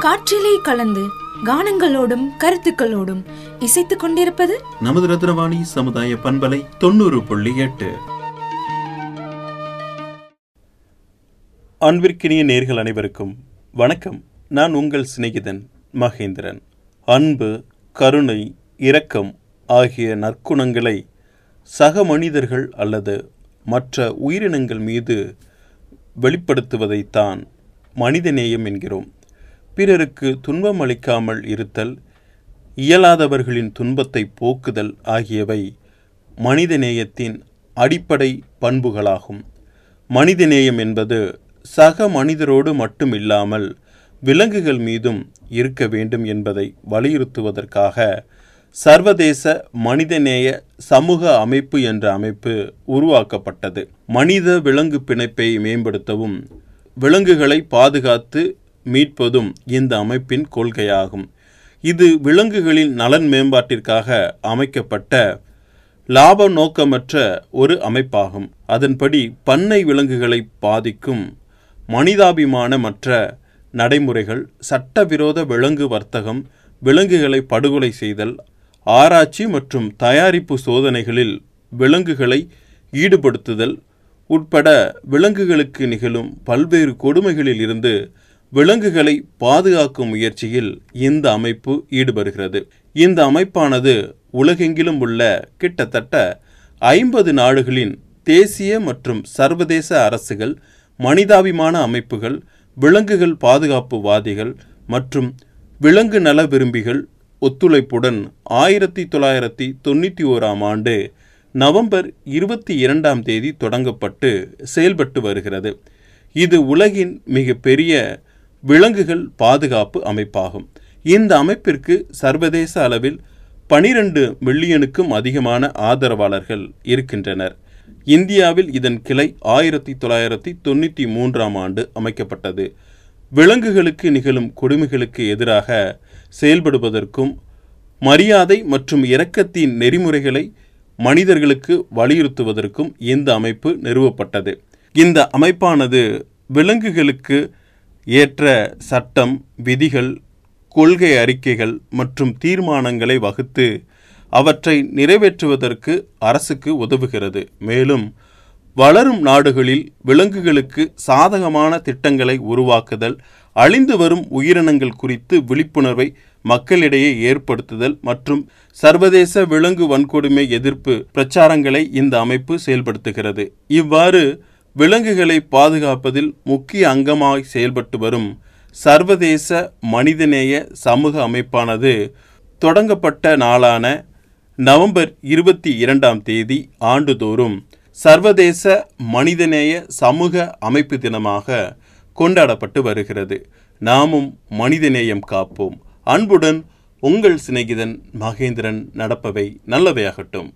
காற்றிலே கலந்து கானங்களோடும் கருத்துக்களோடும் இசைத்துக் கொண்டிருப்பது நமது ரத்னவாணி சமுதாய பண்பலை தொண்ணூறு புள்ளி எட்டு. அன்பிற்கினிய நேர்கள் அனைவருக்கும் வணக்கம். நான் உங்கள் சிநேகிதன் மகேந்திரன். அன்பு கருணை இரக்கம் ஆகிய நற்குணங்களை சக மனிதர்கள் அல்லது மற்ற உயிரினங்கள் மீது வெளிப்படுத்துவதைத்தான் மனிதநேயம் என்கிறோம். பிறருக்கு துன்பம் அளிக்காமல் இருத்தல் இயலாதவர்களின் துன்பத்தை போக்குதல் ஆகியவை மனிதநேயத்தின் அடிப்படை பண்புகளாகும். மனிதநேயம் என்பது சக மனிதரோடு மட்டும் இல்லாமல் விலங்குகள் மீதும் இருக்க வேண்டும் என்பதை வலியுறுத்துவதற்காக சர்வதேச மனிதநேய சமூக அமைப்பு என்ற அமைப்பு உருவாக்கப்பட்டது. மனித விலங்கு பிணைப்பை மேம்படுத்தவும் விலங்குகளை பாதுகாத்து மீட்பதும் இந்த அமைப்பின் கொள்கையாகும். இது விலங்குகளின் நலன் மேம்பாட்டிற்காக அமைக்கப்பட்ட லாப நோக்கமற்ற ஒரு அமைப்பாகும். அதன்படி பண்ணை விலங்குகளை பாதிக்கும் மனிதாபிமான மற்ற நடைமுறைகள் சட்டவிரோத விலங்கு வர்த்தகம் விலங்குகளை படுகொலை செய்தல் ஆராய்ச்சி மற்றும் தயாரிப்பு சோதனைகளில் விலங்குகளை ஈடுபடுத்துதல் உட்பட விலங்குகளுக்கு நிகழும் பல்வேறு கொடுமைகளில் இருந்து விலங்குகளை பாதுகாக்கும் முயற்சியில் இந்த அமைப்பு ஈடுபடுகிறது. இந்த அமைப்பானது உலகெங்கிலும் உள்ள கிட்டத்தட்ட ஐம்பது நாடுகளின் தேசிய மற்றும் சர்வதேச அரசுகள் மனிதாபிமான அமைப்புகள் விலங்குகள் பாதுகாப்புவாதிகள் மற்றும் விலங்கு நல விரும்பிகள் ஒத்துழைப்புடன் ஆயிரத்தி தொள்ளாயிரத்தி தொண்ணூற்றி ஓராம் ஆண்டு நவம்பர் இருபத்தி இரண்டாம் தேதி தொடங்கப்பட்டு செயல்பட்டு வருகிறது. இது உலகின் மிக பெரிய விலங்குகள் பாதுகாப்பு அமைப்பாகும். இந்த அமைப்பிற்கு சர்வதேச அளவில் பனிரெண்டு மில்லியனுக்கும் அதிகமான ஆதரவாளர்கள் இருக்கின்றனர். இந்தியாவில் இதன் கிளை ஆயிரத்தி தொள்ளாயிரத்தி தொண்ணூற்றி மூன்றாம் ஆண்டு அமைக்கப்பட்டது. விலங்குகளுக்கு நிகழும் கொடுமைகளுக்கு எதிராக செயல்படுவதற்கும் மரியாதை மற்றும் இரக்கத்தின் நெறிமுறைகளை மனிதர்களுக்கு வலியுறுத்துவதற்கும் இந்த அமைப்பு நிறுவப்பட்டது. இந்த அமைப்பானது விலங்குகளுக்கு ஏற்ற சட்டம் விதிகள் கொள்கை அறிக்கைகள் மற்றும் தீர்மானங்களை வகுத்து அவற்றை நிறைவேற்றுவதற்கு அரசுக்கு உதவுகிறது. மேலும் வளரும் நாடுகளில் விலங்குகளுக்கு சாதகமான திட்டங்களை உருவாக்குதல் அழிந்து வரும் உயிரினங்கள் குறித்து விழிப்புணர்வை மக்களிடையே ஏற்படுத்துதல் மற்றும் சர்வதேச விலங்கு வன்கொடுமை எதிர்ப்பு பிரச்சாரங்களை இந்த அமைப்பு செயல்படுத்துகிறது. இவ்வாறு விலங்குகளை பாதுகாப்பதில் முக்கிய அங்கமாய் செயல்பட்டு வரும் சர்வதேச மனிதநேய சமூக அமைப்பானது தொடங்கப்பட்ட நாளான நவம்பர் இருபத்தி இரண்டாம் தேதி ஆண்டுதோறும் சர்வதேச மனிதநேய சமூக அமைப்பு தினமாக கொண்டாடப்பட்டு வருகிறது. நாமும் மனிதநேயம் காப்போம். அன்புடன் உங்கள் சிநேகிதன் மகேந்திரன் நடப்பவை நல்லவையாகட்டும்.